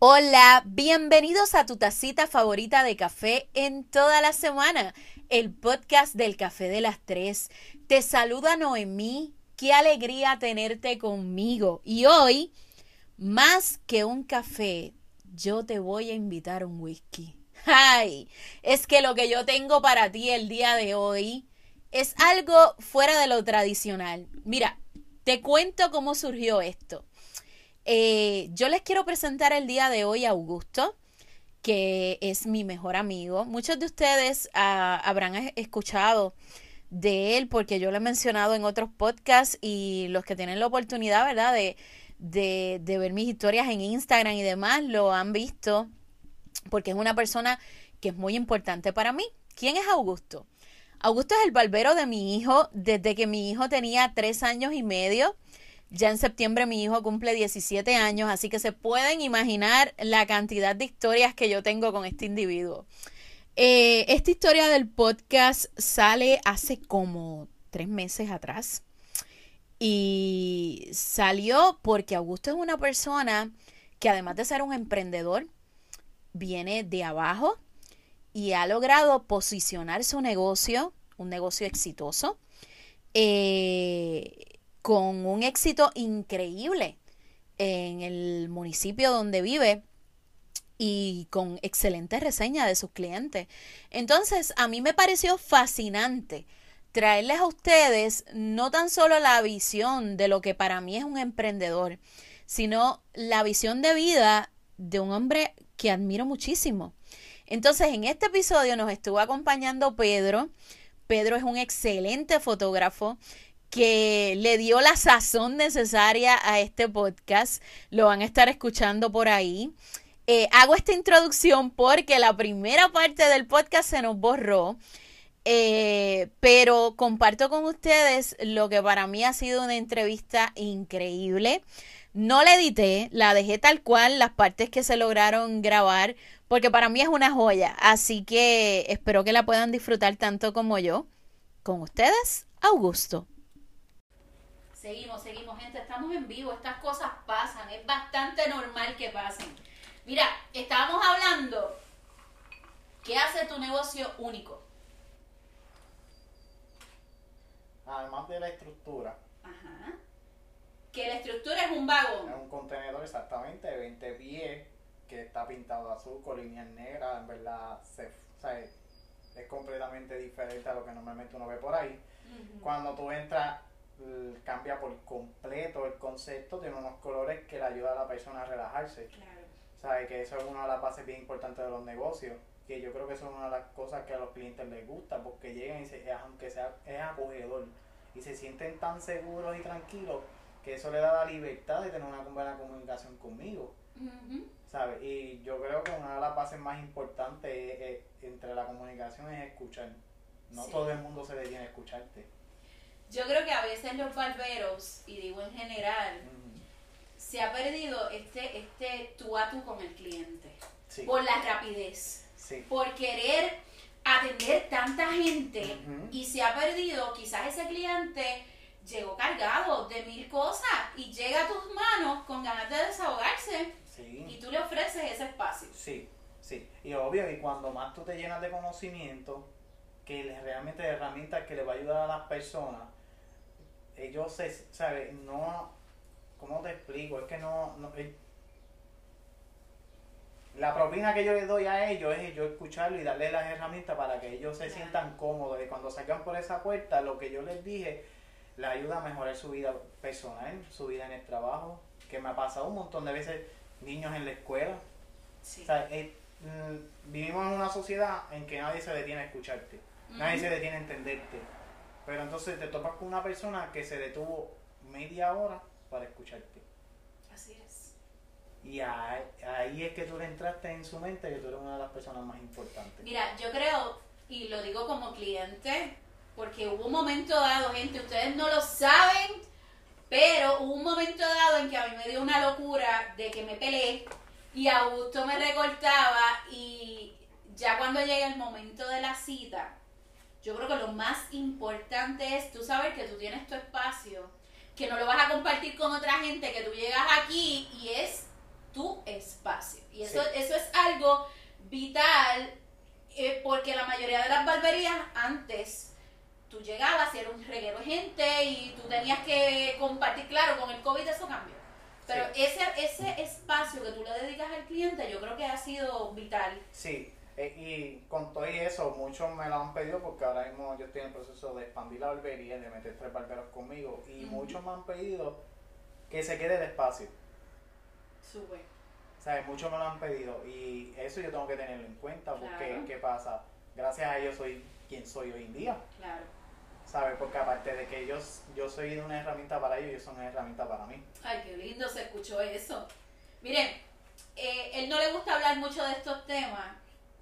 Hola, bienvenidos a tu tacita favorita de café en toda la semana, el podcast del Café de las Tres. Te saluda Noemí, qué alegría tenerte conmigo. Y hoy, más que un café, yo te voy a invitar un whisky. ¡Ay! Es que lo que yo tengo para ti el día de hoy es algo fuera de lo tradicional. Mira, te cuento cómo surgió esto. Eh, yo les quiero presentar el día de hoy a Augusto, que es mi mejor amigo. Muchos de ustedes ah, habrán escuchado de él porque yo lo he mencionado en otros podcasts y los que tienen la oportunidad, ¿verdad? De, de, de ver mis historias en Instagram y demás, lo han visto porque es una persona que es muy importante para mí. ¿Quién es Augusto? Augusto es el barbero de mi hijo desde que mi hijo tenía tres años y medio. Ya en septiembre mi hijo cumple 17 años, así que se pueden imaginar la cantidad de historias que yo tengo con este individuo. Eh, esta historia del podcast sale hace como tres meses atrás y salió porque Augusto es una persona que además de ser un emprendedor, viene de abajo y ha logrado posicionar su negocio, un negocio exitoso. Eh, con un éxito increíble en el municipio donde vive y con excelentes reseñas de sus clientes. Entonces, a mí me pareció fascinante traerles a ustedes no tan solo la visión de lo que para mí es un emprendedor, sino la visión de vida de un hombre que admiro muchísimo. Entonces, en este episodio nos estuvo acompañando Pedro. Pedro es un excelente fotógrafo que le dio la sazón necesaria a este podcast. Lo van a estar escuchando por ahí. Eh, hago esta introducción porque la primera parte del podcast se nos borró. Eh, pero comparto con ustedes lo que para mí ha sido una entrevista increíble. No la edité, la dejé tal cual, las partes que se lograron grabar, porque para mí es una joya. Así que espero que la puedan disfrutar tanto como yo. Con ustedes, Augusto. Seguimos, seguimos, gente. Estamos en vivo. Estas cosas pasan. Es bastante normal que pasen. Mira, estábamos hablando. ¿Qué hace tu negocio único? Además de la estructura. Ajá. Que la estructura es un vagón. Es un contenedor exactamente de 20 pies que está pintado azul con líneas negras. En verdad, se, o sea, es completamente diferente a lo que normalmente uno ve por ahí. Cuando tú entras cambia por completo el concepto, tiene unos colores que le ayuda a la persona a relajarse. Claro. ¿Sabe? Que eso es una de las bases bien importantes de los negocios, que yo creo que eso es una de las cosas que a los clientes les gusta, porque llegan y se, aunque sea es acogedor, y se sienten tan seguros y tranquilos que eso le da la libertad de tener una buena comunicación conmigo. ¿Sabe? Y yo creo que una de las bases más importantes entre la comunicación es escuchar. No todo el mundo se detiene a escucharte. Yo creo que a veces los barberos, y digo en general, se ha perdido este, este tú a tú con el cliente. Por la rapidez. Por querer atender tanta gente. Y se ha perdido, quizás ese cliente llegó cargado de mil cosas y llega a tus manos con ganas de desahogarse. Y tú le ofreces ese espacio. Sí, sí. Y obvio, y cuando más tú te llenas de conocimiento, que realmente de herramientas que le va a ayudar a las personas, ellos se, ¿sabes? No, ¿cómo te explico? Es que no, no eh, la propina que yo les doy a ellos es yo escucharlo y darle las herramientas para que ellos se sientan cómodos. Y cuando salgan por esa puerta, lo que yo les dije le ayuda a mejorar su vida personal, su vida en el trabajo, que me ha pasado un montón de veces niños en la escuela. O sea, eh, mm, vivimos en una sociedad en que nadie se detiene a escucharte, nadie se detiene a entenderte. Pero entonces te topas con una persona que se detuvo media hora para escucharte. Así es. Y ahí, es que tú le entraste en su mente que tú eres una de las personas más importantes. Mira, yo creo, y lo digo como cliente, porque hubo un momento dado, gente, ustedes no lo saben, pero hubo un momento dado en que a mí me dio una locura de que me peleé y Augusto me recortaba y ya cuando llega el momento de la cita, yo creo que lo más importante es tú saber que tú tienes tu espacio, que no lo vas a compartir con otra gente, que tú llegas aquí y es tu espacio. Y eso, eso es algo vital eh, porque la mayoría de las barberías antes tú llegabas y era un reguero de gente y tú tenías que compartir, claro, con el COVID eso cambió. Pero ese, ese espacio que tú le dedicas al cliente yo creo que ha sido vital. Sí, eh, y con todo y eso, muchos me lo han pedido porque ahora mismo yo estoy en el proceso de expandir la barbería, de meter tres barberos conmigo y muchos me han pedido que se quede el espacio. Sube. ¿Sabes? Muchos me lo han pedido y eso yo tengo que tenerlo en cuenta porque, ¿qué pasa? Gracias a ellos soy quien soy hoy en día. Claro. ¿Sabes? Porque aparte de que ellos, yo soy una herramienta para ellos, ellos son una herramienta para mí. Ay, qué lindo se escuchó eso. Miren, eh, él no le gusta hablar mucho de estos temas,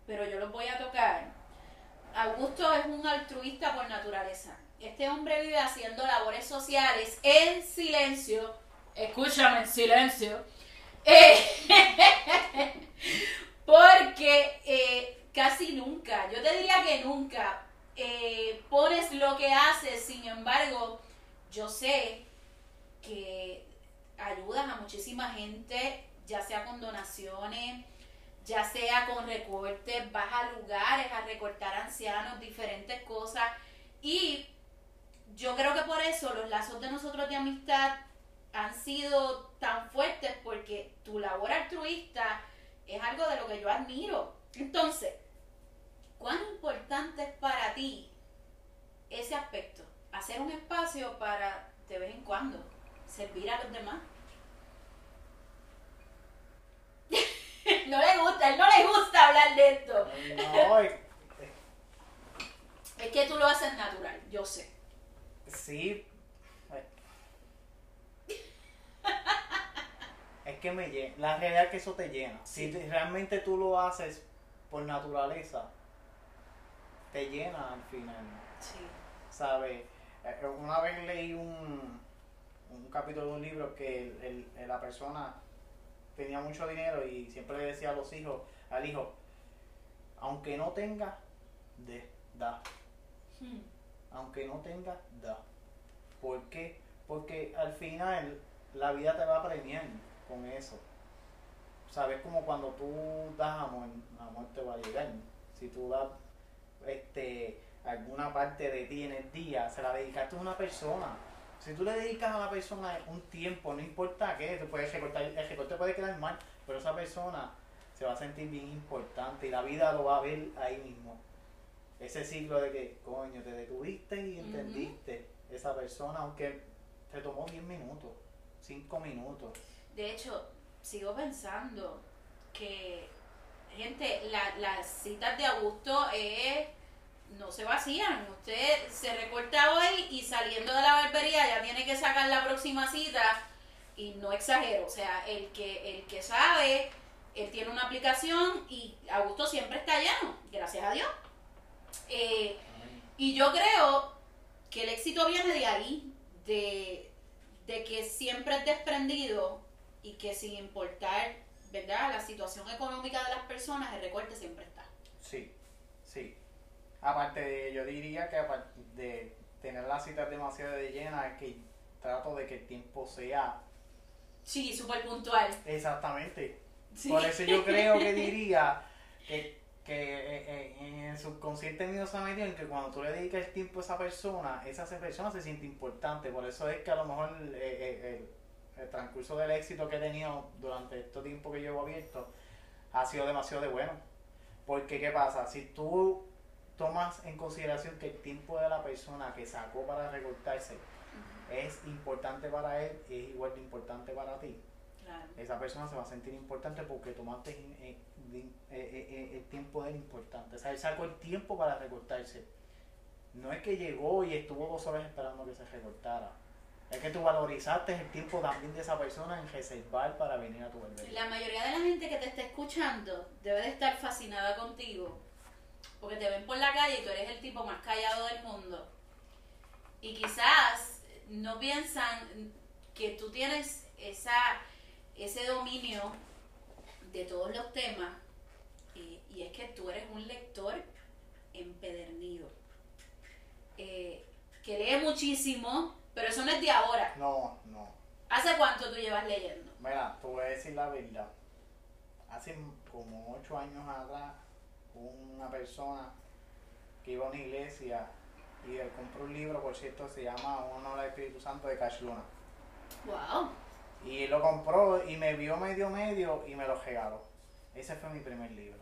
pero yo los voy a tocar. Augusto es un altruista por naturaleza. Este hombre vive haciendo labores sociales en silencio. Escúchame, en silencio. Eh, porque eh, casi nunca, yo te diría que nunca, eh, pones lo que haces, sin embargo, yo sé que ayudas a muchísima gente, ya sea con donaciones, ya sea con recortes, vas a lugares a recortar ancianos, diferentes cosas. Y yo creo que por eso los lazos de nosotros de amistad han sido tan fuertes porque tu labor altruista es algo de lo que yo admiro. Entonces, ¿cuán importante es para ti ese aspecto? Hacer un espacio para de vez en cuando servir a los demás. No le gusta, él no le gusta hablar de esto. No, es, es que tú lo haces natural, yo sé. Sí. Es que me llena. La realidad es que eso te llena. Si realmente tú lo haces por naturaleza, te llena al final. Sí. ¿Sabes? Eh, una vez leí un, un capítulo de un libro que el, la persona tenía mucho dinero y siempre le decía a los hijos, al hijo, aunque no tenga, de, da. Hmm. Aunque no tenga, da. ¿Por qué? Porque al final la vida te va a premiar con eso. ¿Sabes? Como cuando tú das amor, amor te va a llegar. Si tú das este, alguna parte de ti en el día, se la dedicaste a una persona. Si tú le dedicas a la persona un tiempo, no importa qué, te puedes recortar, el recorte puede quedar mal, pero esa persona se va a sentir bien importante y la vida lo va a ver ahí mismo. Ese ciclo de que, coño, te detuviste y entendiste esa persona, aunque te tomó 10 minutos, 5 minutos. De hecho, sigo pensando que, gente, la, las citas de Augusto es no se vacían. Usted se recorta hoy y saliendo de la barbería ya tiene que sacar la próxima cita y no exagero. O sea, el que, el que sabe, él tiene una aplicación y Augusto siempre está lleno, gracias a Dios. Eh, y yo creo que el éxito viene de ahí, de, de que siempre es desprendido y que sin importar, ¿verdad?, la situación económica de las personas, el recorte siempre está. Sí, sí. Aparte de, yo diría que aparte de tener las citas demasiado de llenas, es que trato de que el tiempo sea... Sí, súper puntual. Exactamente. Por eso yo creo que diría que, que eh, eh, en el subconsciente mío se ha metido en que cuando tú le dedicas el tiempo a esa persona, esa persona se siente importante. Por eso es que a lo mejor eh, el transcurso del éxito que he tenido durante este tiempo que llevo abierto ha sido demasiado de bueno. Porque, ¿qué pasa? Si tú tomas en consideración que el tiempo de la persona que sacó para recortarse es importante para él, es igual de importante para ti. Esa persona se va a sentir importante porque tomaste eh, eh, eh, el tiempo de él importante. O sea, él sacó el tiempo para recortarse. No es que llegó y estuvo dos horas esperando que se recortara. Es que tú valorizaste el tiempo también de esa persona en reservar para venir a tu barbería. La mayoría de la gente que te está escuchando debe de estar fascinada contigo porque te ven por la calle y tú eres el tipo más callado del mundo. Y quizás no piensan que tú tienes esa, ese dominio de todos los temas y, es que tú eres un lector empedernido. Eh, que lee muchísimo, pero eso no es de ahora. No, no. ¿Hace cuánto tú llevas leyendo? Mira, te voy a decir la verdad. Hace como ocho años atrás, una persona que iba a una iglesia y compró un libro, por cierto, se llama Uno del Espíritu Santo de Cash Luna. Wow. Y lo compró y me vio medio medio y me lo regaló. Ese fue mi primer libro.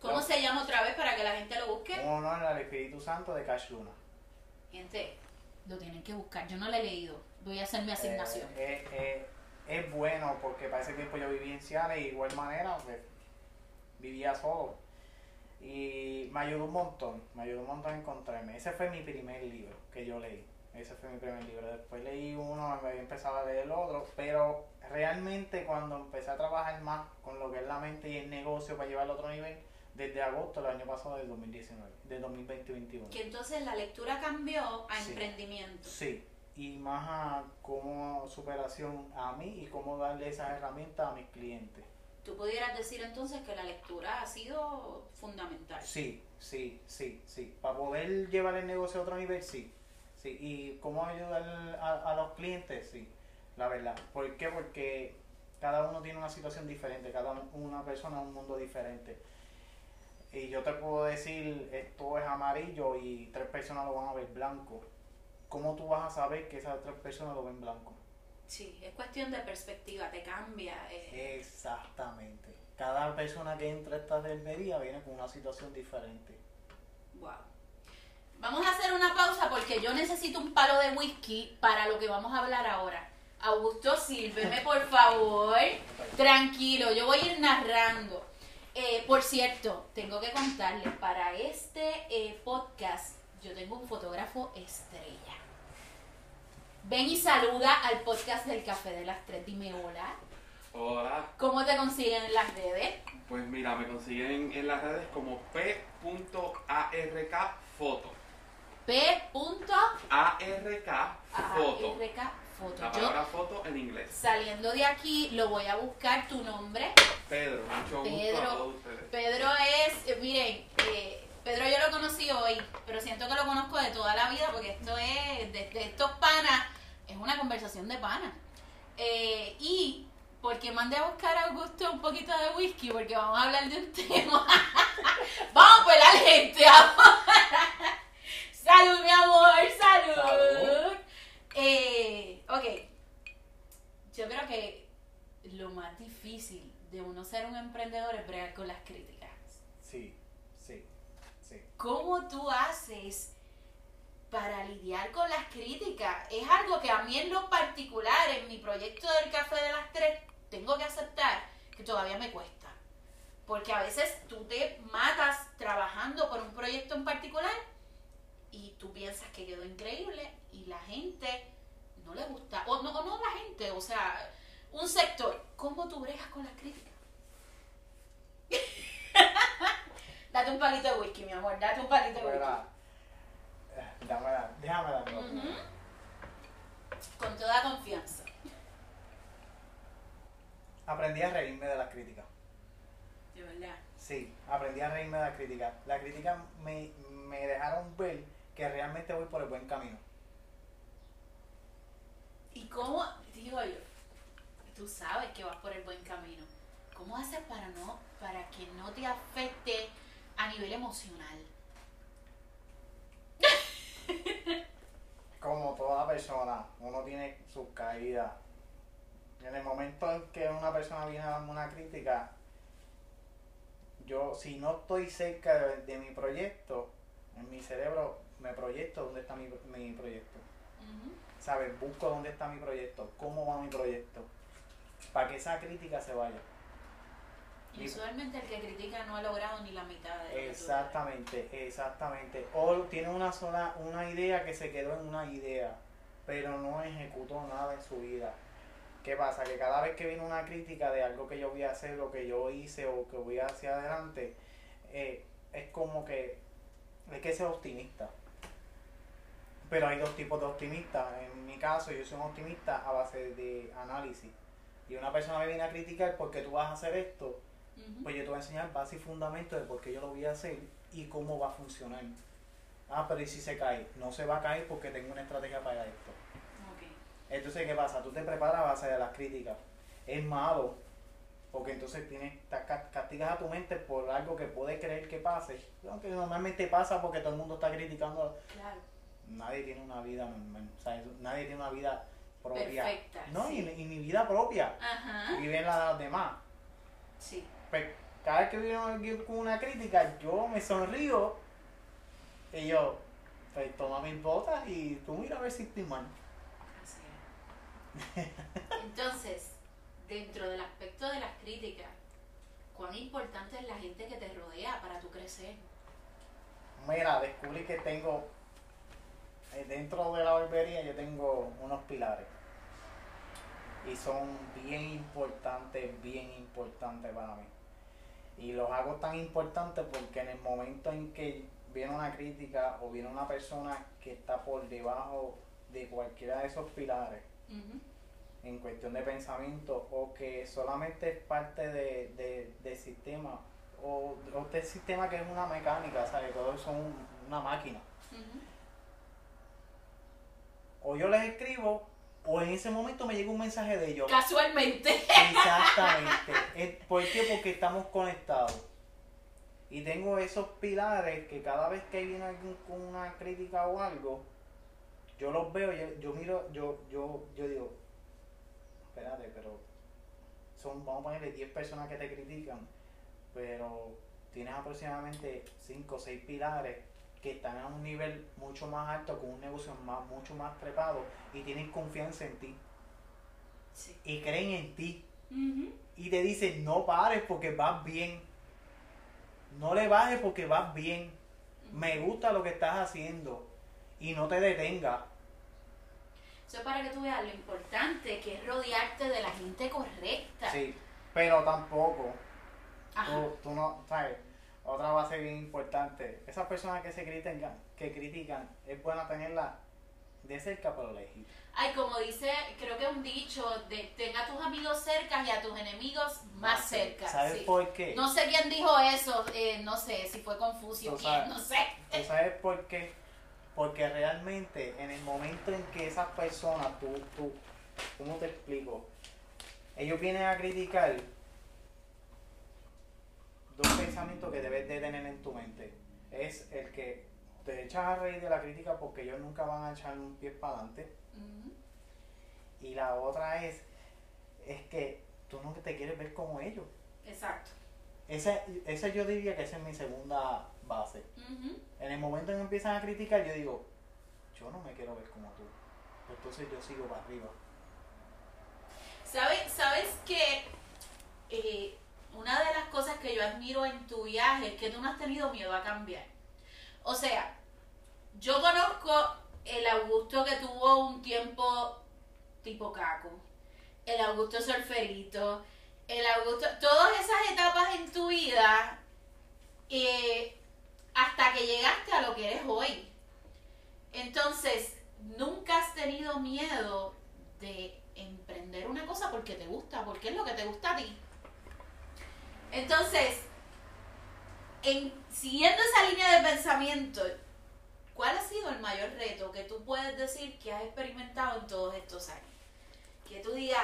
¿Cómo se llama otra vez para que la gente lo busque? Uno del Espíritu Santo de Cash Luna. Gente, lo tienen que buscar. Yo no lo he leído. Voy a hacer mi asignación. Eh, eh, eh, es bueno porque para ese tiempo yo vivía en Ciales y de igual manera pues, vivía solo. Y me ayudó un montón, me ayudó un montón a encontrarme. Ese fue mi primer libro que yo leí. Ese fue mi primer libro. Después leí uno, me empezaba a leer el otro, pero realmente cuando empecé a trabajar más con lo que es la mente y el negocio para llevar al otro nivel, desde agosto del año pasado del 2019, de 2020-2021. Que entonces la lectura cambió a emprendimiento. Sí, y más a cómo superación a mí y cómo darle esas herramientas a mis clientes. Tú pudieras decir entonces que la lectura ha sido fundamental. Sí, sí, sí, sí. Para poder llevar el negocio a otro nivel, sí. sí. Y cómo ayudar a, a los clientes, sí. La verdad. ¿Por qué? Porque cada uno tiene una situación diferente, cada una persona un mundo diferente. Y yo te puedo decir, esto es amarillo y tres personas lo van a ver blanco. ¿Cómo tú vas a saber que esas tres personas lo ven blanco? Sí, es cuestión de perspectiva, te cambia. Eh. Exactamente. Cada persona que entra a esta día viene con una situación diferente. Wow. Vamos a hacer una pausa porque yo necesito un palo de whisky para lo que vamos a hablar ahora. Augusto, sírveme por favor. Tranquilo, yo voy a ir narrando. Eh, por cierto, tengo que contarles, para este eh, podcast yo tengo un fotógrafo estrella. Ven y saluda al podcast del Café de las Tres. Dime hola. Hola. ¿Cómo te consiguen en las redes? Pues mira, me consiguen en las redes como p.arkfoto. P.arkfoto. foto. La palabra foto en inglés. Saliendo de aquí, lo voy a buscar tu nombre. Pedro, mucho gusto Pedro, a todos ustedes. Pedro es, eh, miren, eh, Pedro yo lo conocí hoy, pero siento que lo conozco de toda la vida porque esto es, de, estos panas, es una conversación de panas. Eh, y porque mandé a buscar a Augusto un poquito de whisky porque vamos a hablar de un tema. vamos pues la gente salud mi amor, salud. Eh, ok, yo creo que lo más difícil de uno ser un emprendedor es bregar con las críticas. Sí. ¿Cómo tú haces para lidiar con las críticas? Es algo que a mí en lo particular, en mi proyecto del Café de las Tres, tengo que aceptar que todavía me cuesta. Porque a veces tú te matas trabajando por un proyecto en particular y tú piensas que quedó increíble y la gente no le gusta. O no, o no la gente, o sea, un sector. ¿Cómo tú bregas con las críticas? Date un palito de whisky, mi amor. Date un palito de whisky. Dámela, déjame darme Con toda confianza. Aprendí a reírme de las críticas. De verdad. Sí, aprendí a reírme de las críticas. Las críticas me, me dejaron ver que realmente voy por el buen camino. ¿Y cómo, digo yo, tú sabes que vas por el buen camino? ¿Cómo haces para no, para que no te afecte a nivel emocional. Como toda persona, uno tiene sus caídas. En el momento en que una persona viene a darme una crítica, yo si no estoy cerca de, mi proyecto, en mi cerebro me proyecto dónde está mi, mi proyecto. ¿Sabes? Busco dónde está mi proyecto, cómo va mi proyecto, para que esa crítica se vaya. Y usualmente el que critica no ha logrado ni la mitad de Exactamente, exactamente. O tiene una sola, una idea que se quedó en una idea, pero no ejecutó nada en su vida. ¿Qué pasa? Que cada vez que viene una crítica de algo que yo voy a hacer, lo que yo hice o que voy hacia adelante, eh, es como que hay que ser optimista. Pero hay dos tipos de optimistas. En mi caso, yo soy un optimista a base de análisis. Y una persona me viene a criticar porque tú vas a hacer esto pues yo te voy a enseñar base y fundamento de por qué yo lo voy a hacer y cómo va a funcionar. Ah, pero ¿y si se cae? No se va a caer porque tengo una estrategia para esto. Entonces, ¿qué pasa? Tú te preparas a base de las críticas. es malo. Porque entonces tienes, castigas a tu mente por algo que puede creer que pase. Aunque normalmente pasa porque todo el mundo está criticando. Claro. Nadie tiene una vida, nadie tiene una vida propia. Perfecta, no, y, mi vida propia. Ajá. Viven de los demás. Sí. Pues, cada vez que viene con una crítica, yo me sonrío y yo, pues toma mis botas y tú mira a ver si estoy mal. Entonces, dentro del aspecto de las críticas, ¿cuán importante es la gente que te rodea para tu crecer? Mira, descubrí que tengo, eh, dentro de la barbería yo tengo unos pilares. Y son bien importantes, bien importantes para mí. Y los hago tan importantes porque en el momento en que viene una crítica o viene una persona que está por debajo de cualquiera de esos pilares, en cuestión de pensamiento, o que solamente es parte de, del sistema, o, o este sistema que es una mecánica, ¿sabes? Todos son una máquina. O yo les escribo, o en ese momento me llega un mensaje de ellos. Casualmente. Exactamente. ¿Por qué? Porque estamos conectados. Y tengo esos pilares que cada vez que viene alguien con una crítica o algo, yo los veo, yo, miro, yo, yo, yo digo, espérate, pero son, vamos a ponerle 10 personas que te critican, pero tienes aproximadamente 5 o 6 pilares que están a un nivel mucho más alto, con un negocio más, mucho más trepado y tienen confianza en ti. Y creen en ti. Y te dicen, no pares porque vas bien no le bajes porque vas bien. Me gusta lo que estás haciendo. Y no te detengas. Eso es para que tú veas lo importante que es rodearte de la gente correcta. Sí, pero tampoco. Tú, tú, no, ¿sabes? Otra base bien importante. Esas personas que se critican, que critican, es bueno tenerla de cerca pero lejos. Ay, como dice, creo que un dicho de tenga a tus amigos cerca y a tus enemigos más, cerca. ¿Sabes por qué? No sé quién dijo eso, eh, no sé si fue Confucio, quién, no sé. ¿Tú sabes por qué? Porque realmente en el momento en que esas personas, tú, tú, ¿cómo te explico? Ellos vienen a criticar dos pensamientos que debes de tener en tu mente. Es el que te echas a reír de la crítica porque ellos nunca van a echar un pie para adelante y la otra es, es que tú no te quieres ver como ellos. Exacto. Esa, esa yo diría que esa es mi segunda base. En el momento en que empiezan a criticar, yo digo, yo no me quiero ver como tú. Entonces yo sigo para arriba. ¿Sabes, sabes que eh, una de las cosas que yo admiro en tu viaje es que tú no has tenido miedo a cambiar? O sea, yo conozco el Augusto que tuvo un tiempo tipo caco, el Augusto Solferito, el Augusto, todas esas etapas en tu vida eh, hasta que llegaste a lo que eres hoy. Entonces, nunca has tenido miedo de emprender una cosa porque te gusta, porque es lo que te gusta a ti. Entonces, en, siguiendo esa línea de pensamiento, ¿cuál ha sido el mayor reto que tú puedes decir que has experimentado en todos estos años? que tú digas,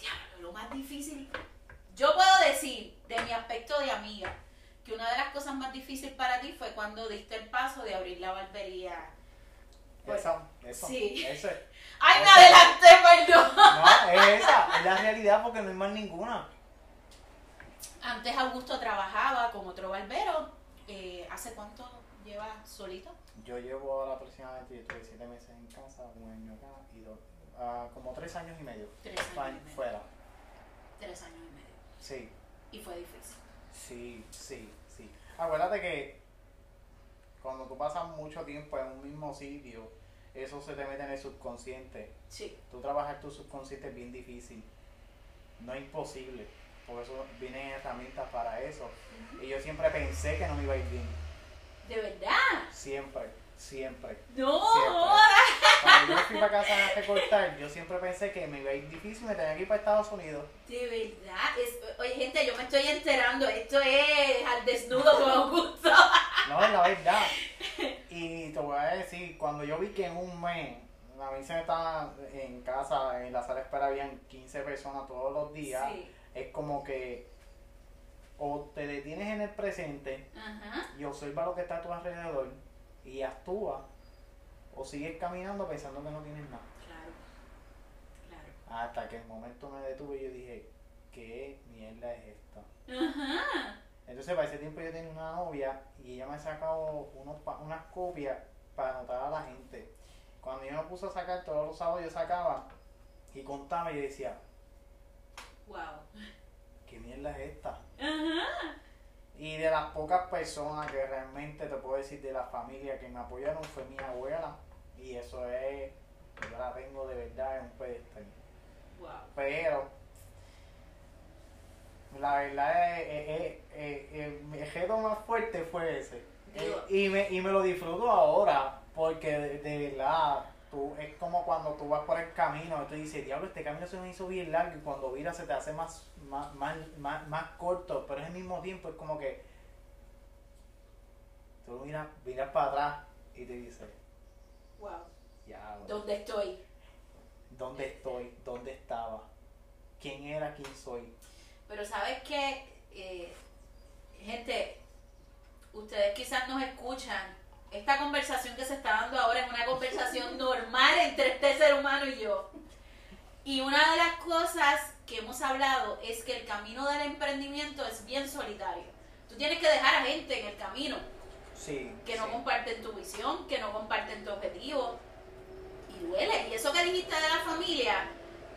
diablo, lo más difícil. Yo puedo decir, de mi aspecto de amiga, que una de las cosas más difíciles para ti fue cuando diste el paso de abrir la barbería. eso, eso. Sí. Eso es, Ay, me adelanté, perdón. No, es esa, es la realidad porque no hay más ninguna. Antes Augusto trabajaba con otro barbero. Eh, ¿Hace cuánto lleva solito? Yo llevo ahora aproximadamente, yo estoy siete meses en casa, un año acá y dos, como tres años y medio. Tres años y medio. Fuera. Tres años y medio. Sí. Y fue difícil. Sí, sí, sí. Acuérdate que cuando tú pasas mucho tiempo en un mismo sitio, eso se te mete en el subconsciente. Sí. Tú trabajar tu subconsciente es bien difícil. No es imposible. Por eso vienen herramientas para eso. Y yo siempre pensé que no me iba a ir bien. ¿De verdad? Siempre, siempre. No, cuando yo fui para casa a recortar, yo siempre pensé que me iba a ir difícil, me tenía que ir para Estados Unidos. De verdad, es, oye gente, yo me estoy enterando, esto es al desnudo con gusto. no, es la verdad. Y te voy a decir, cuando yo vi que en un mes a mí se me estaba en casa, en la sala de espera habían 15 personas todos los días. Es como que o te detienes en el presente y observa lo que está a tu alrededor y actúa, o sigues caminando pensando que no tienes nada. Claro, claro. Hasta que el momento me detuve y yo dije, ¿qué mierda es esta? Entonces, para ese tiempo yo tenía una novia y ella me ha sacado unos, unas copias para anotar a la gente. Cuando yo me puse a sacar todos los sábados, yo sacaba y contaba y decía, wow, ¿qué mierda es esta? Y de las pocas personas que realmente te puedo decir de la familia que me apoyaron fue mi abuela. Y eso es, yo la tengo de verdad en un pedestal. Wow. Pero la verdad es, el gesto más fuerte fue ese. y, me, y me lo disfruto ahora, porque de, verdad, tú, es como cuando tú vas por el camino y tú dices, diablo, este camino se me hizo bien largo y cuando vira se te hace más, más, más, más, corto, pero al mismo tiempo es como que tú miras, miras para atrás y te dices, wow, ¿dónde estoy? ¿Dónde estoy? ¿Dónde estaba? ¿Quién era? ¿Quién soy? Pero sabes que, eh, gente, ustedes quizás nos escuchan. Esta conversación que se está dando ahora es una conversación normal entre este ser humano y yo. Y una de las cosas que hemos hablado es que el camino del emprendimiento es bien solitario. Tú tienes que dejar a gente en el camino. Sí, que no comparten tu visión, que no comparten tu objetivo. Y duele. Y eso que dijiste de la familia,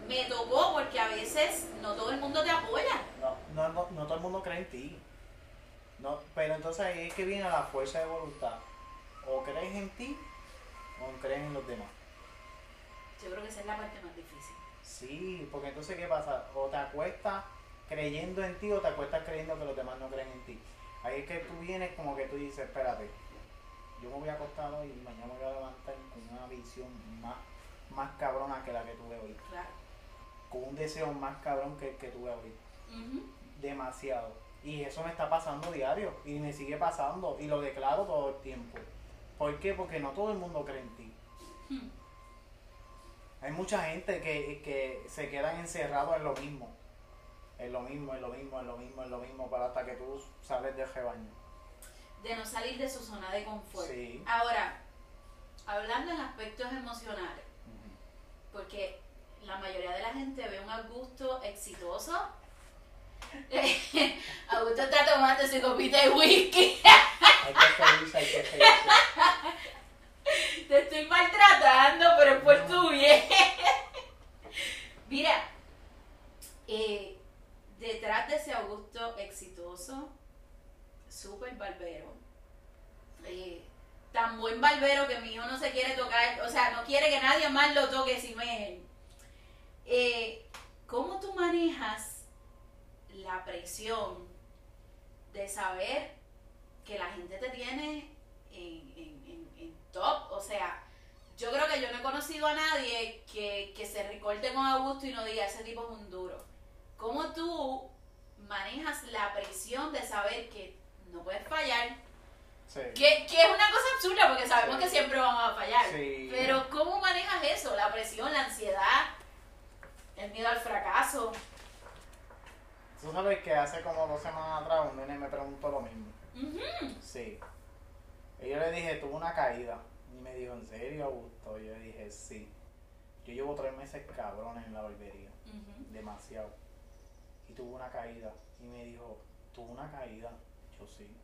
me tocó porque a veces no todo el mundo te apoya. No, no, no, todo el mundo cree en ti. No, pero entonces ahí es que viene la fuerza de voluntad. O crees en ti o crees en los demás. Yo creo que esa es la parte más difícil. Sí, porque entonces ¿qué pasa? O te acuestas creyendo en ti o te acuestas creyendo que los demás no creen en ti. Ahí es que tú vienes como que tú dices, espérate, yo me voy a acostar hoy y mañana me voy a levantar con una visión más, más cabrona que la que tuve hoy. Claro con un deseo más cabrón que el que tuve hoy. Demasiado. Y eso me está pasando diario y me sigue pasando y lo declaro todo el tiempo. ¿Por qué? Porque no todo el mundo cree en ti. Hmm. Hay mucha gente que, que se quedan encerrados en lo mismo. En lo mismo, en lo mismo, en lo mismo, en lo mismo, para hasta que tú sales del rebaño. De no salir de su zona de confort. Ahora, hablando en aspectos emocionales, porque la mayoría de la gente ve un Augusto exitoso. Augusto está tomando su copita de whisky. hay que hay que Te estoy maltratando, pero es por tu bien. Mira, eh, detrás de ese Augusto exitoso, súper barbero, eh, tan buen barbero que mi hijo no se quiere tocar, o sea, no quiere que nadie más lo toque si me eh, ¿cómo tú manejas la presión de saber que la gente te tiene en, top? O sea, yo creo que yo no he conocido a nadie que, se recorte con Augusto y no diga, ese tipo es un duro. ¿Cómo tú manejas la presión de saber que no puedes fallar? Que, es una cosa absurda porque sabemos que siempre vamos a fallar. Pero ¿cómo manejas eso? La presión, la ansiedad, el miedo al fracaso. Tú sabes que hace como dos semanas atrás un nene me preguntó lo mismo. Sí. Y yo le dije, tuve una caída. Y me dijo, ¿en serio, Augusto? Y yo le dije, sí. Yo llevo tres meses cabrones en la barbería. Demasiado. Y tuve una caída. Y me dijo, ¿tuvo una caída? Yo sí.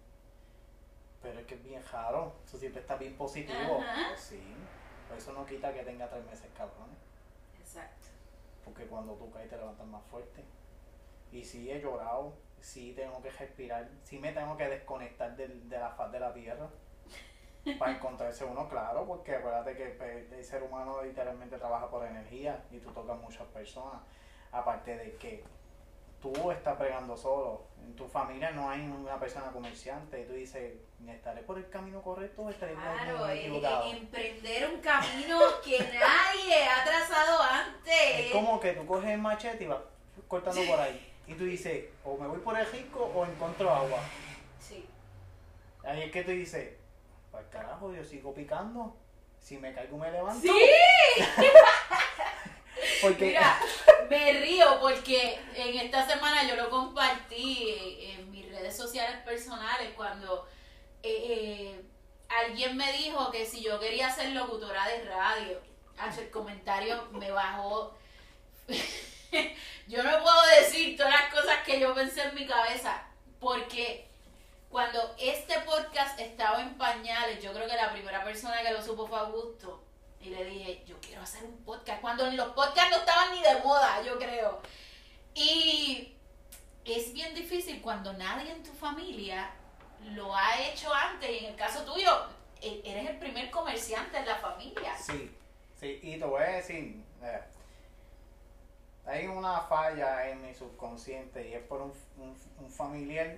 Pero es que es bien raro. Eso siempre está bien positivo. sí. Pero eso no quita que tenga tres meses cabrones. Exacto porque cuando tú caes te levantas más fuerte. Y si he llorado, sí tengo que respirar, sí me tengo que desconectar de, la faz de la tierra para encontrarse uno, claro, porque acuérdate que pues, el ser humano literalmente trabaja por energía y tú tocas muchas personas. Aparte de que tú estás pregando solo, en tu familia no hay una persona comerciante y tú dices, ¿estaré por el camino correcto o estaré por el camino equivocado? emprender un camino que nadie ha trazado antes. Es como que tú coges el machete y vas cortando por ahí. Y tú dices, o me voy por el rico o encuentro agua. Sí. Ahí es que tú dices, para carajo, yo sigo picando. si me caigo me levanto. ¡Sí! Porque Mira, me río porque en esta semana yo lo compartí en mis redes sociales personales cuando eh, eh, alguien me dijo que si yo quería ser locutora de radio, el comentario me bajó. yo no puedo decir todas las cosas que yo pensé en mi cabeza porque cuando este podcast estaba en pañales, yo creo que la primera persona que lo supo fue Augusto. Y le dije, yo quiero hacer un podcast. Cuando los podcasts no estaban ni de moda, yo creo. Y es bien difícil cuando nadie en tu familia lo ha hecho antes. Y en el caso tuyo, e- eres el primer comerciante en la familia. Sí, sí, y te voy a decir, eh, hay una falla en mi subconsciente y es por un, un, un familiar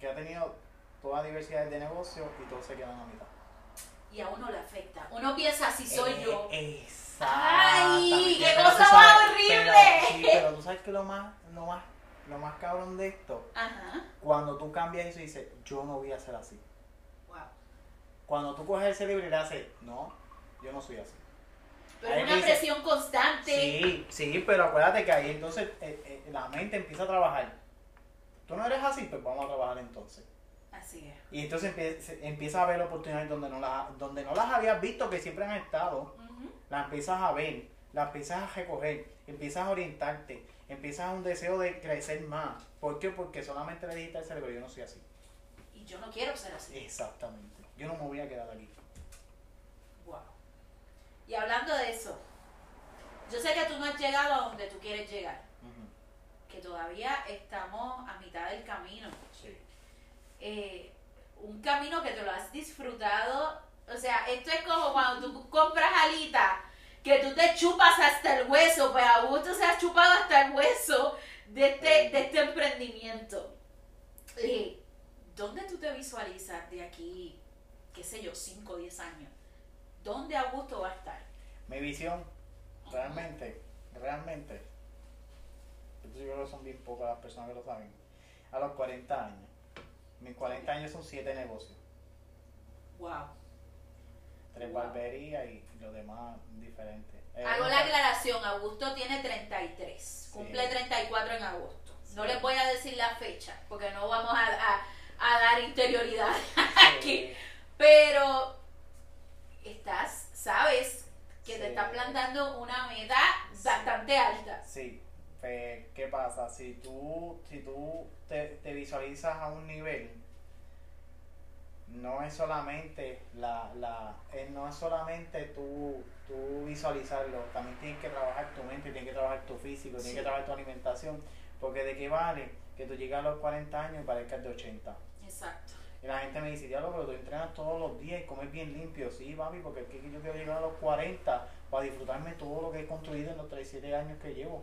que ha tenido toda diversidad de negocios y todos se quedan a mitad. Y a uno le afecta. Uno piensa, si soy Eh, yo. Exactamente. ¡Ay, qué cosa más sabes- horrible! Pero, sí, pero tú sabes que lo más, lo más, lo más cabrón de esto, Ajá. cuando tú cambias eso y dices, yo no voy a ser así. Wow. Cuando tú coges ese libro y le haces, no, yo no soy así. Pero es una dice- presión constante. Sí, sí, pero acuérdate que ahí entonces eh, eh, la mente empieza a trabajar. Tú no eres así, pues vamos a trabajar entonces. Así es. Y entonces empie- se- empiezas a ver oportunidades donde no, las, donde no las habías visto, que siempre han estado. Ujú. Las empiezas a ver, las empiezas a recoger, empiezas a orientarte, empiezas a un deseo de crecer más. ¿Por qué? Porque solamente le dijiste al cerebro, yo no soy así. Y yo no quiero ser así. Exactamente. Yo no me voy a quedar aquí. Y hablando de eso, yo sé que tú no has llegado a donde tú quieres llegar, que todavía estamos a mitad del camino. Sí. Eh, un camino que te lo has disfrutado. O sea, esto es como cuando tú compras alitas, que tú te chupas hasta el hueso, pues Augusto se ha chupado hasta el hueso de este, de este emprendimiento. Eh, ¿Dónde tú te visualizas de aquí, qué sé yo, 5 o 10 años? ¿Dónde Augusto va a estar? Mi visión, realmente, realmente, esto yo creo que son bien pocas las personas que lo saben, a los 40 años. Mis 40 años son 7 negocios, Wow. 3 Wow. barberías y lo demás diferentes. Eh, Hago la aclaración, Augusto tiene 33, cumple Sí. 34 en agosto. No les voy a decir la fecha, porque no vamos a, a- a dar interioridad aquí. Pero estás, sabes que te estás plantando una meta bastante alta. Sí, pues, ¿qué pasa? Si tú, si tú te, te visualizas a un nivel, no es solamente la, la eh, no es solamente tú, tú visualizarlo, también tienes que trabajar tu mente, tienes que trabajar tu físico, tienes Sí. que trabajar tu alimentación, porque de qué vale que tú llegas a los 40 años y parezcas de 80. Exacto. Y la gente me dice, diablo, pero tú entrenas todos los días y comes bien limpio. Sí, papi, porque es que yo quiero llegar a los 40 para disfrutarme todo lo que he construido en los 37 años que llevo.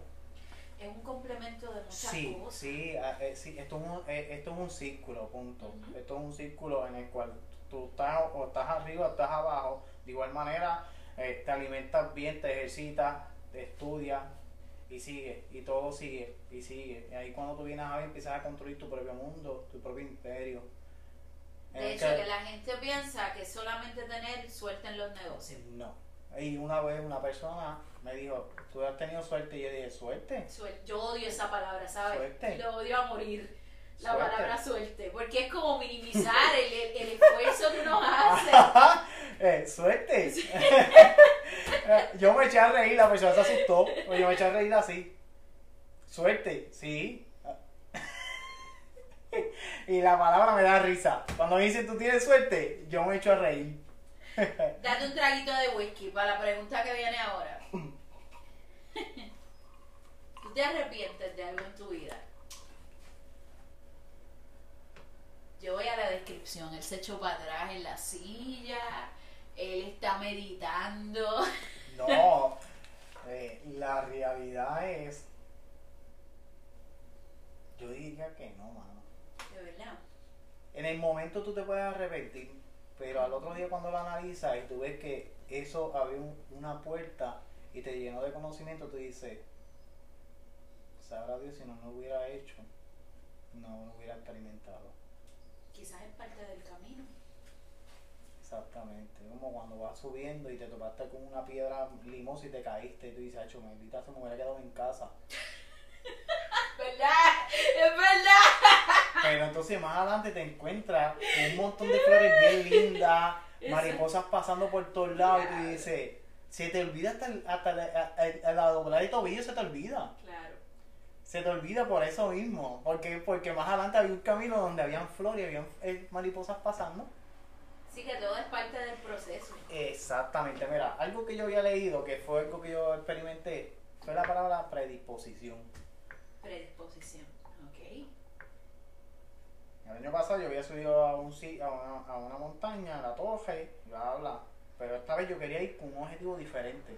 Es un complemento de muchas Sí, cosas. sí, ah, eh, sí, esto es, un, eh, esto es un círculo, punto. Esto es un círculo en el cual tú estás o estás arriba o estás abajo. De igual manera, eh, te alimentas bien, te ejercitas, te estudias y sigue, y todo sigue, y sigue. Y ahí cuando tú vienes a ver, empiezas a construir tu propio mundo, tu propio imperio. De el hecho, que la gente piensa que solamente tener suerte en los negocios. No. Y una vez una persona me dijo, ¿tú has tenido suerte? Y yo dije, ¿suerte? Suerte. Yo odio esa palabra, ¿sabes? Suerte. Lo odio a morir. La Suerte. palabra suerte. Porque es como minimizar el, el- el esfuerzo que uno hace. eh, suerte. Eh, yo me eché a reír, la persona se asustó. pero Yo me eché a reír así. Suerte, sí. Y la palabra me da risa. Cuando me dicen tú tienes suerte, yo me echo a reír. Date un traguito de whisky para la pregunta que viene ahora. ¿Tú te arrepientes de algo en tu vida? Yo voy a la descripción. Él se echó para atrás en la silla. Él está meditando. No, eh, la realidad es. Yo diría que no, mano. De verdad. En el momento tú te puedes arrepentir, pero al otro día cuando lo analizas y tú ves que eso abrió un- una puerta y te llenó de conocimiento, tú dices, sabrá Dios si no lo hubiera hecho, no lo hubiera experimentado. Quizás es parte del camino. Exactamente. Como cuando vas subiendo y te topaste con una piedra limosa y te caíste y tú dices, acho, maldita, se me hubiera quedado en casa. ¿Verdad? Es verdad. Pero entonces más adelante te encuentras con un montón de flores bien lindas, mariposas pasando por todos lados y tú dices, se te olvida hasta, el- hasta la, a- a- la doblar de tobillo, se te olvida. Claro. Se te olvida por eso mismo, porque porque más adelante había un camino donde habían flores y habían eh, mariposas pasando. Sí que todo es parte del proceso. Exactamente, mira, algo que yo había leído, que fue algo que yo experimenté, fue la palabra predisposición. Predisposición. El año pasado yo había subido a, un, a, una, a una montaña, a la torre, bla, bla, pero esta vez yo quería ir con un objetivo diferente.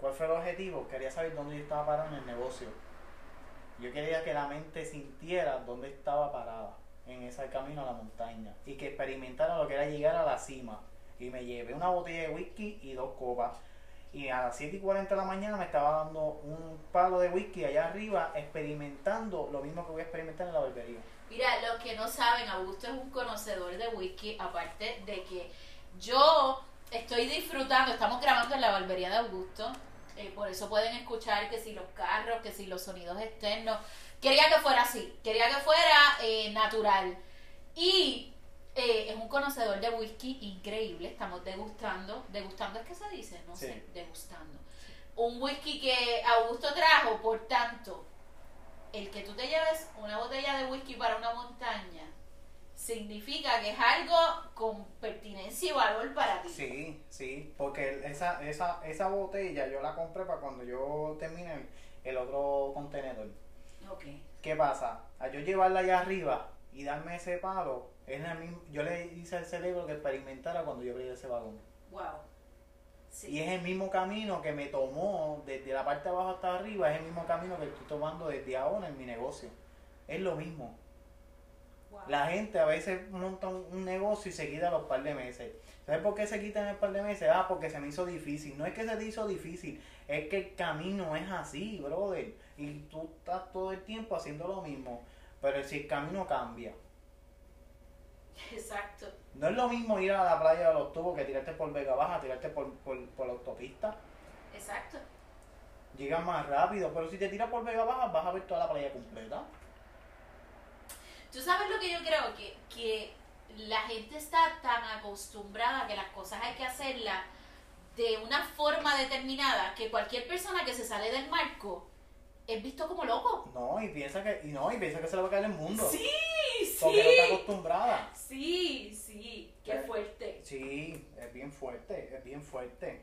¿Cuál fue el objetivo? Quería saber dónde yo estaba parado en el negocio. Yo quería que la mente sintiera dónde estaba parada en ese camino a la montaña y que experimentara lo que era llegar a la cima. Y me llevé una botella de whisky y dos copas. Y a las 7 y 40 de la mañana me estaba dando un palo de whisky allá arriba, experimentando lo mismo que voy a experimentar en la barbería. Mira, los que no saben, Augusto es un conocedor de whisky, aparte de que yo estoy disfrutando, estamos grabando en la barbería de Augusto, eh, por eso pueden escuchar que si los carros, que si los sonidos externos. Quería que fuera así, quería que fuera eh, natural. Y eh, es un conocedor de whisky increíble, estamos degustando, degustando es que se dice, no Sí. sé, degustando. Un whisky que Augusto trajo, por tanto, el que tú te lleves una botella de whisky para una montaña significa que es algo con pertinencia y valor para ti. Sí, sí, porque esa, esa, esa botella yo la compré para cuando yo termine el, el otro contenedor. Ok. ¿Qué pasa? Al yo llevarla allá arriba y darme ese palo, es la misma, yo le hice al cerebro que experimentara cuando yo abrí ese vagón. Wow. Sí. Y es el mismo camino que me tomó desde la parte de abajo hasta arriba, es el mismo camino que estoy tomando desde ahora en mi negocio. Es lo mismo. Wow. La gente a veces monta un, negocio y se quita los par de meses. ¿Sabes por qué se quitan el par de meses? Ah, porque se me hizo difícil. No es que se te hizo difícil, es que el camino es así, brother. Y tú estás todo el tiempo haciendo lo mismo. Pero si el camino cambia. Exacto. No es lo mismo ir a la playa de los tubos que tirarte por Vega Baja, tirarte por, por, por la autopista. Exacto. Llegas más rápido, pero si te tiras por Vega Baja vas a ver toda la playa completa. Tú sabes lo que yo creo, que, que la gente está tan acostumbrada a que las cosas hay que hacerlas de una forma determinada que cualquier persona que se sale del marco es visto como loco. No, y piensa que, y no, y piensa que se le va a caer el mundo. Sí, Porque no está sí. acostumbrada. Sí, sí. Qué Eh. fuerte. Sí, es bien fuerte, es bien fuerte.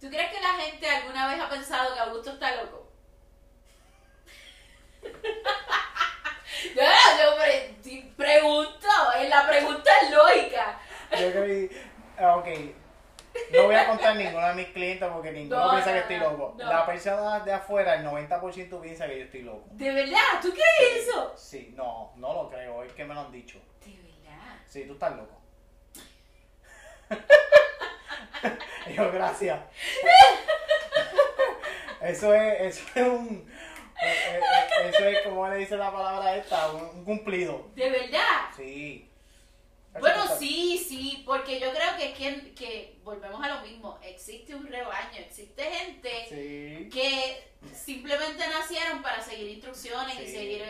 ¿Tú crees que la gente alguna vez ha pensado que Augusto está loco? yo, yo pre- pregunto, eh, la pregunta es lógica. Yo creí, ah, ok, no voy a contar ninguno de mis clientes porque ninguno No, piensa no, que estoy loco. no. La persona de afuera, el 90% piensa que yo estoy loco. ¿De verdad? ¿Tú crees eso? Sí, no, no lo creo, es que me lo han dicho. De verdad. Sí, tú estás loco. Yo, gracias. Eso es, eso es un, eh, eh, eso es como le dice la palabra esta, un, un cumplido. ¿De verdad? Sí. Bueno, sí, sí, porque yo creo que, es que, que volvemos a lo mismo. Existe un rebaño, existe gente Sí. que simplemente nacieron para seguir instrucciones y seguir...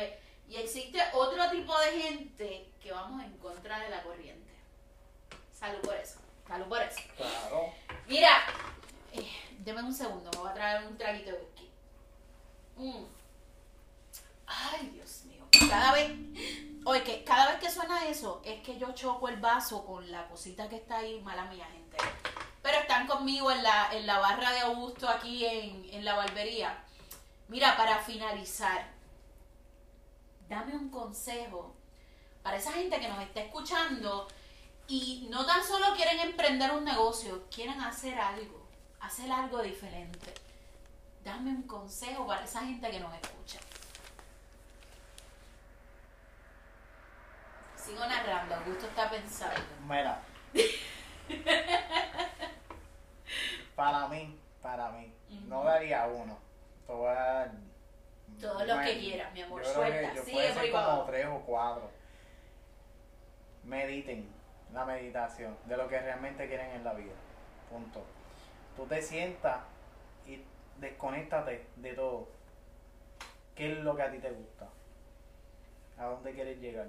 Y existe otro tipo de gente que vamos en contra de la corriente. Salud por eso. Salud por eso. Claro. Mira, eh, deme un segundo, me voy a traer un traguito de whisky. Mm. Ay, Dios mío. Cada vez, oye, que eso, es que yo choco el vaso con la cosita que está ahí, mala mía, gente. Pero están conmigo en la, en la barra de Augusto aquí en, en la barbería. Mira, para finalizar, dame un consejo para esa gente que nos está escuchando y no tan solo quieren emprender un negocio, quieren hacer algo, hacer algo diferente. Dame un consejo para esa gente que nos escucha. Sigo narrando, Augusto está pensando. Mira. para mí, para mí, no daría uno. Voy a dar- Todos los que quieras, mi amor, yo que suelta, yo sigue para como tres o cuatro. Mediten. la meditación, de lo que realmente quieren en la vida. Punto. Tú te sientas y desconéctate de todo. ¿Qué es lo que a ti te gusta? ¿A dónde quieres llegar?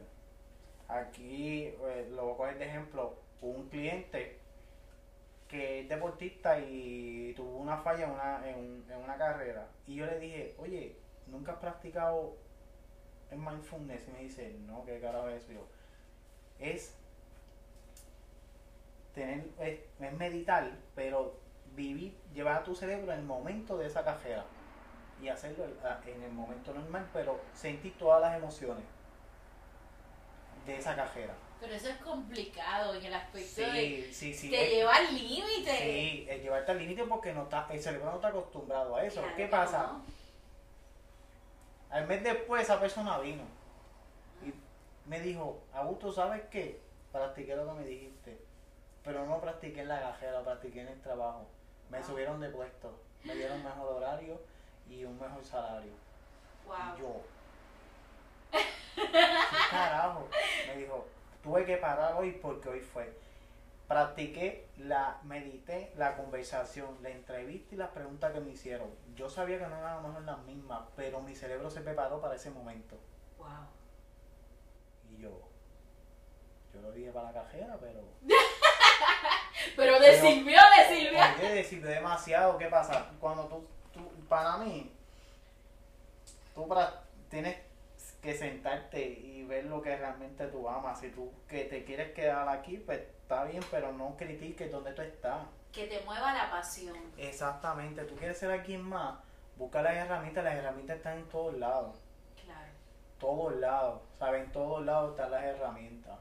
Aquí eh, lo voy a coger de ejemplo. Un cliente que es deportista y tuvo una falla en una, en, en una carrera. Y yo le dije, oye, ¿nunca has practicado en mindfulness? Y me dice, no, ¿qué carajo es eso? Es tener, es, es meditar, pero vivir, llevar a tu cerebro el momento de esa cajera y hacerlo en el momento normal, pero sentir todas las emociones de esa cajera. Pero eso es complicado en el aspecto Sí, de sí, sí. te lleva al límite. Sí, es llevarte al límite porque no está, el cerebro no está acostumbrado a eso. Claro ¿Qué pasa? no. Al mes después esa persona vino y me dijo, Augusto, ¿sabes qué? Practiqué lo que me dijiste, pero no practiqué en la cajera, practiqué en el trabajo. Me Ah. subieron de puesto, me dieron mejor horario y un mejor salario. Wow. Y yo, ¿qué carajo? Me dijo, tuve que parar hoy porque hoy fue. Practiqué, la medité, la conversación, la entrevista y las preguntas que me hicieron. Yo sabía que no eran a lo mejor las mismas, pero mi cerebro se preparó para ese momento. Wow. Y yo, yo lo dije para la cajera, pero... Pero le sirvió, le sirvió. Decirte demasiado, ¿qué pasa? Cuando tú, tú para mí, tú pra- tienes que sentarte y ver lo que realmente tú amas. Si tú que te quieres quedar aquí, pues está bien, pero no critiques donde tú estás. Que te mueva la pasión. Exactamente, tú quieres ser alguien más, busca las herramientas, las herramientas están en todos lados, Claro. todos lados, ¿sabes? En todos lados están las herramientas.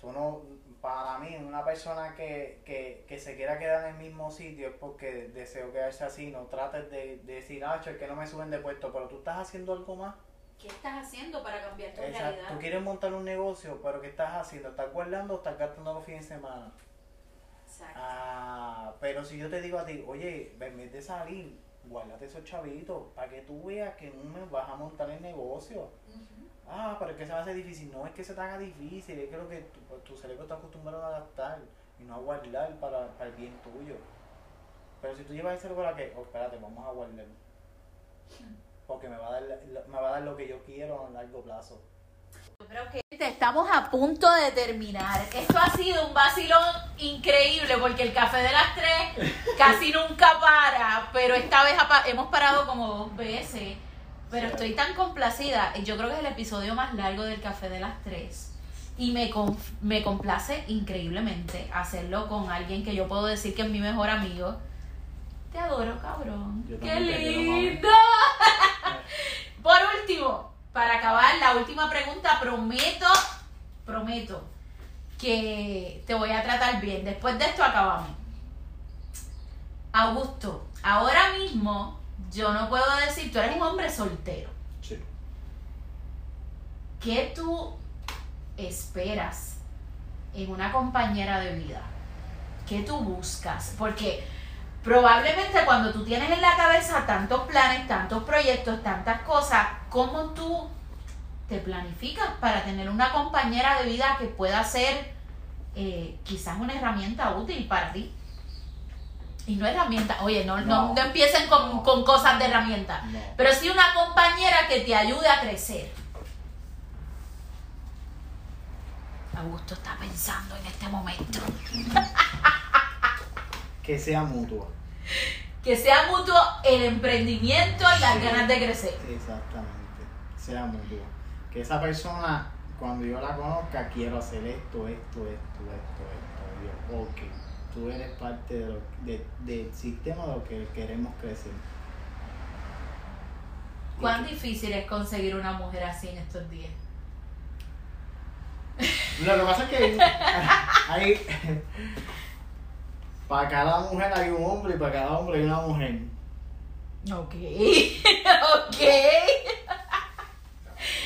Tú no, para mí, una persona que, que, que se quiera quedar en el mismo sitio es porque deseo quedarse así, no trates de, de decir, ah, es que no me suben de puesto, pero tú estás haciendo algo más. ¿Qué estás haciendo para cambiar tu Exacto. realidad? Tú quieres montar un negocio, pero ¿qué estás haciendo? ¿Estás guardando o estás gastando los fines de semana? Exacto. Ah, pero si yo te digo a ti, oye, en vez de salir, guárdate esos chavitos para que tú veas que en un mes vas a montar el negocio. Ah, pero es que se va a hacer difícil. No es que se te haga difícil, es que lo que tu, pues, tu cerebro está acostumbrado a gastar y no a guardar para, para el bien tuyo. Pero si tú llevas el cerebro a que, oh, espérate, vamos a guardar. Porque me va a dar, me va a dar lo que yo quiero a largo plazo. Yo creo que estamos a punto de terminar. Esto ha sido un vacilón increíble porque el café de las tres casi nunca para, pero esta vez hemos parado como dos veces. Pero estoy tan complacida. Yo creo que es el episodio más largo del café de las tres. Y me, me complace increíblemente hacerlo con alguien que yo puedo decir que es mi mejor amigo. Te adoro, cabrón. Yo ¡Qué lindo! Por último, para acabar, la última pregunta, prometo, prometo que te voy a tratar bien. Después de esto acabamos. Augusto, ahora mismo yo no puedo decir, tú eres un hombre soltero. Sí. ¿Qué tú esperas en una compañera de vida? ¿Qué tú buscas? Porque probablemente cuando tú tienes en la cabeza tantos planes, tantos proyectos, tantas cosas, ¿cómo tú te planificas para tener una compañera de vida que pueda ser eh, quizás una herramienta útil para ti? Y no herramienta, oye, no, no, No. no empiecen con, con cosas de herramienta, No. pero sí una compañera que te ayude a crecer. Augusto está pensando en este momento. Que sea mutua. Que sea mutuo el emprendimiento y las ganas de crecer. Exactamente, sea mutuo. Que esa persona, cuando yo la conozca, quiero hacer esto, esto, esto, esto, esto. Yo, ok, tú eres parte de lo- de- del sistema de lo que queremos crecer. ¿Cuán difícil es conseguir una mujer así en estos días? Lo que pasa es que hay, hay- para cada mujer hay un hombre y para cada hombre hay una mujer. Ok, ok.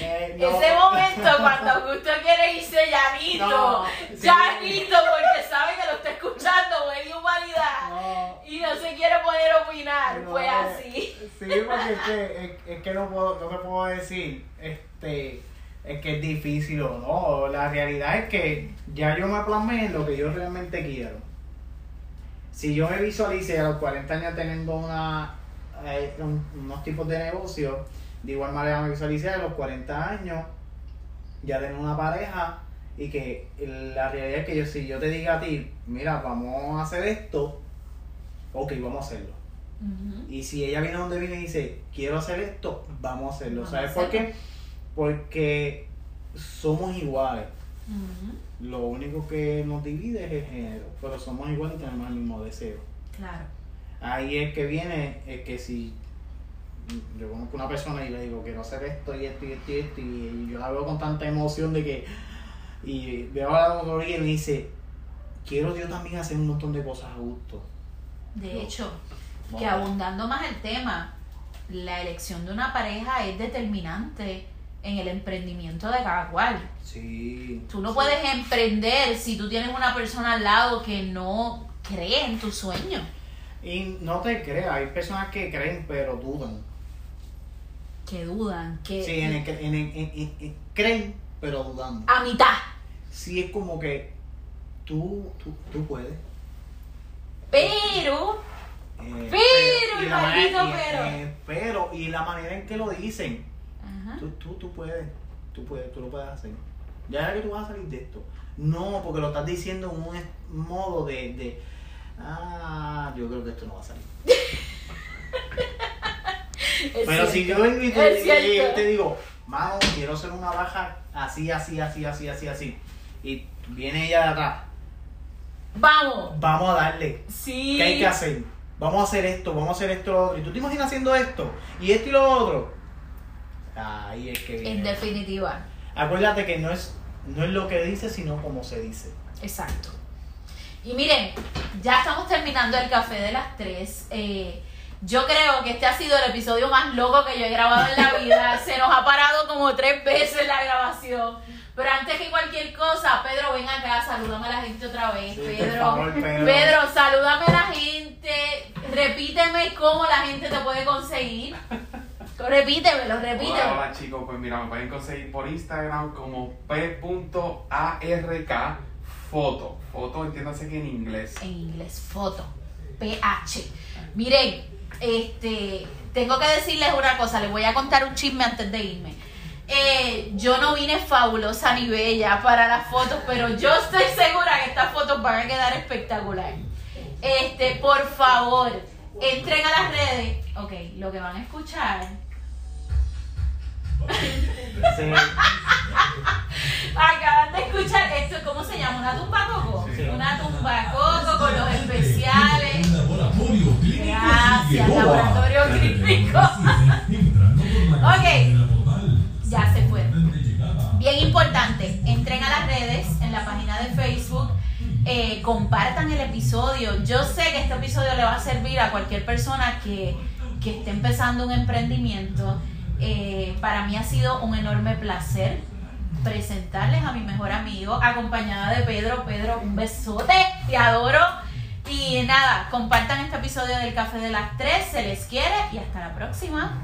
Eh, no. Ese momento cuando Augusto quiere irse llanito, No, sí. llanito porque sabe que lo está escuchando media humanidad No. y no se quiere poner a opinar, eh, así. Sí, porque es que, es, es que no, puedo, no te puedo decir, este, es que es difícil o no. La realidad es que ya yo me plasmé en lo que yo realmente quiero. Si yo me visualice a los 40 años teniendo una, eh, unos tipos de negocio, de igual manera me visualicé a los 40 años ya tener una pareja y que la realidad es que yo si yo te diga a ti, mira, vamos a hacer esto, ok, vamos a hacerlo. Y si ella viene donde viene y dice, quiero hacer esto, vamos a hacerlo. ¿Sabes por qué? Porque somos iguales. Lo único que nos divide es el género, pero somos iguales y tenemos el mismo deseo. Claro. Ahí es que viene, es que si yo conozco una persona y le digo, quiero hacer esto y esto y esto y esto, y yo la veo con tanta emoción de que, y veo a la doctora y me dice, quiero yo también hacer un montón de cosas a gusto. De hecho, que abundando más el tema, la elección de una pareja es determinante en el emprendimiento de cada cual. Sí. Tú no puedes emprender si tú tienes una persona al lado que no cree en tu sueño. Y no te creas, hay personas que creen pero dudan. Que dudan, que... Sí, en el, en en creen pero dudando. A mitad. Sí, es como que tú, tú, tú puedes. Pero eh, pero, y pero. Eh, pero, y la manera en que lo dicen. Tú, tú, tú puedes, tú puedes, tú lo puedes hacer. Ya era que tú vas a salir de esto. No, porque lo estás diciendo en un modo de, de ah, yo creo que esto no va a salir. pero si yo vengo y te, te digo, mano, quiero hacer una baja así, así, así, así, así, así. Y viene ella de atrás. Vamos. Vamos a darle. Sí. ¿Qué hay que hacer? vamos a hacer esto, vamos a hacer esto, lo otro. Y tú te imaginas haciendo esto, y esto y lo otro. Ahí es que viene. En definitiva. Acuérdate que no es, no es lo que dice, sino como se dice. Exacto. Y miren, ya estamos terminando el café de las tres. Eh, yo creo que este ha sido el episodio más loco que yo he grabado en la vida. Se nos ha parado como tres veces la grabación. Pero antes que cualquier cosa, Pedro, ven acá, salúdame a la gente otra vez. Pedro, Pedro, salúdame a la gente. Repíteme cómo la gente te puede conseguir. Repítemelo, repítemelo. Hola, hola chicos, pues mira, me pueden conseguir por Instagram como p.ark foto. Foto, entiéndase que en inglés. En inglés, foto. PH. Miren, este, tengo que decirles una cosa, les voy a contar un chisme antes de irme. Eh, yo no vine fabulosa ni bella para las fotos, pero yo estoy segura que estas fotos van a quedar espectacular. Este, por favor, entren a las redes. Ok, lo que van a escuchar. Acaban de escuchar esto, ¿cómo se llama? ¿Una tumba coco? Una tumba coco con los especiales. Gracias, laboratorio clínico. ok ya se fue. Bien importante, entren a las redes, en la página de Facebook, eh, compartan el episodio. Yo sé que este episodio le va a servir a cualquier persona que, esté empezando un emprendimiento. Eh, para mí ha sido un enorme placer presentarles a mi mejor amigo, acompañada de Pedro. Pedro, un besote, te adoro. Y nada, compartan este episodio del Café de las Tres, se les quiere y hasta la próxima.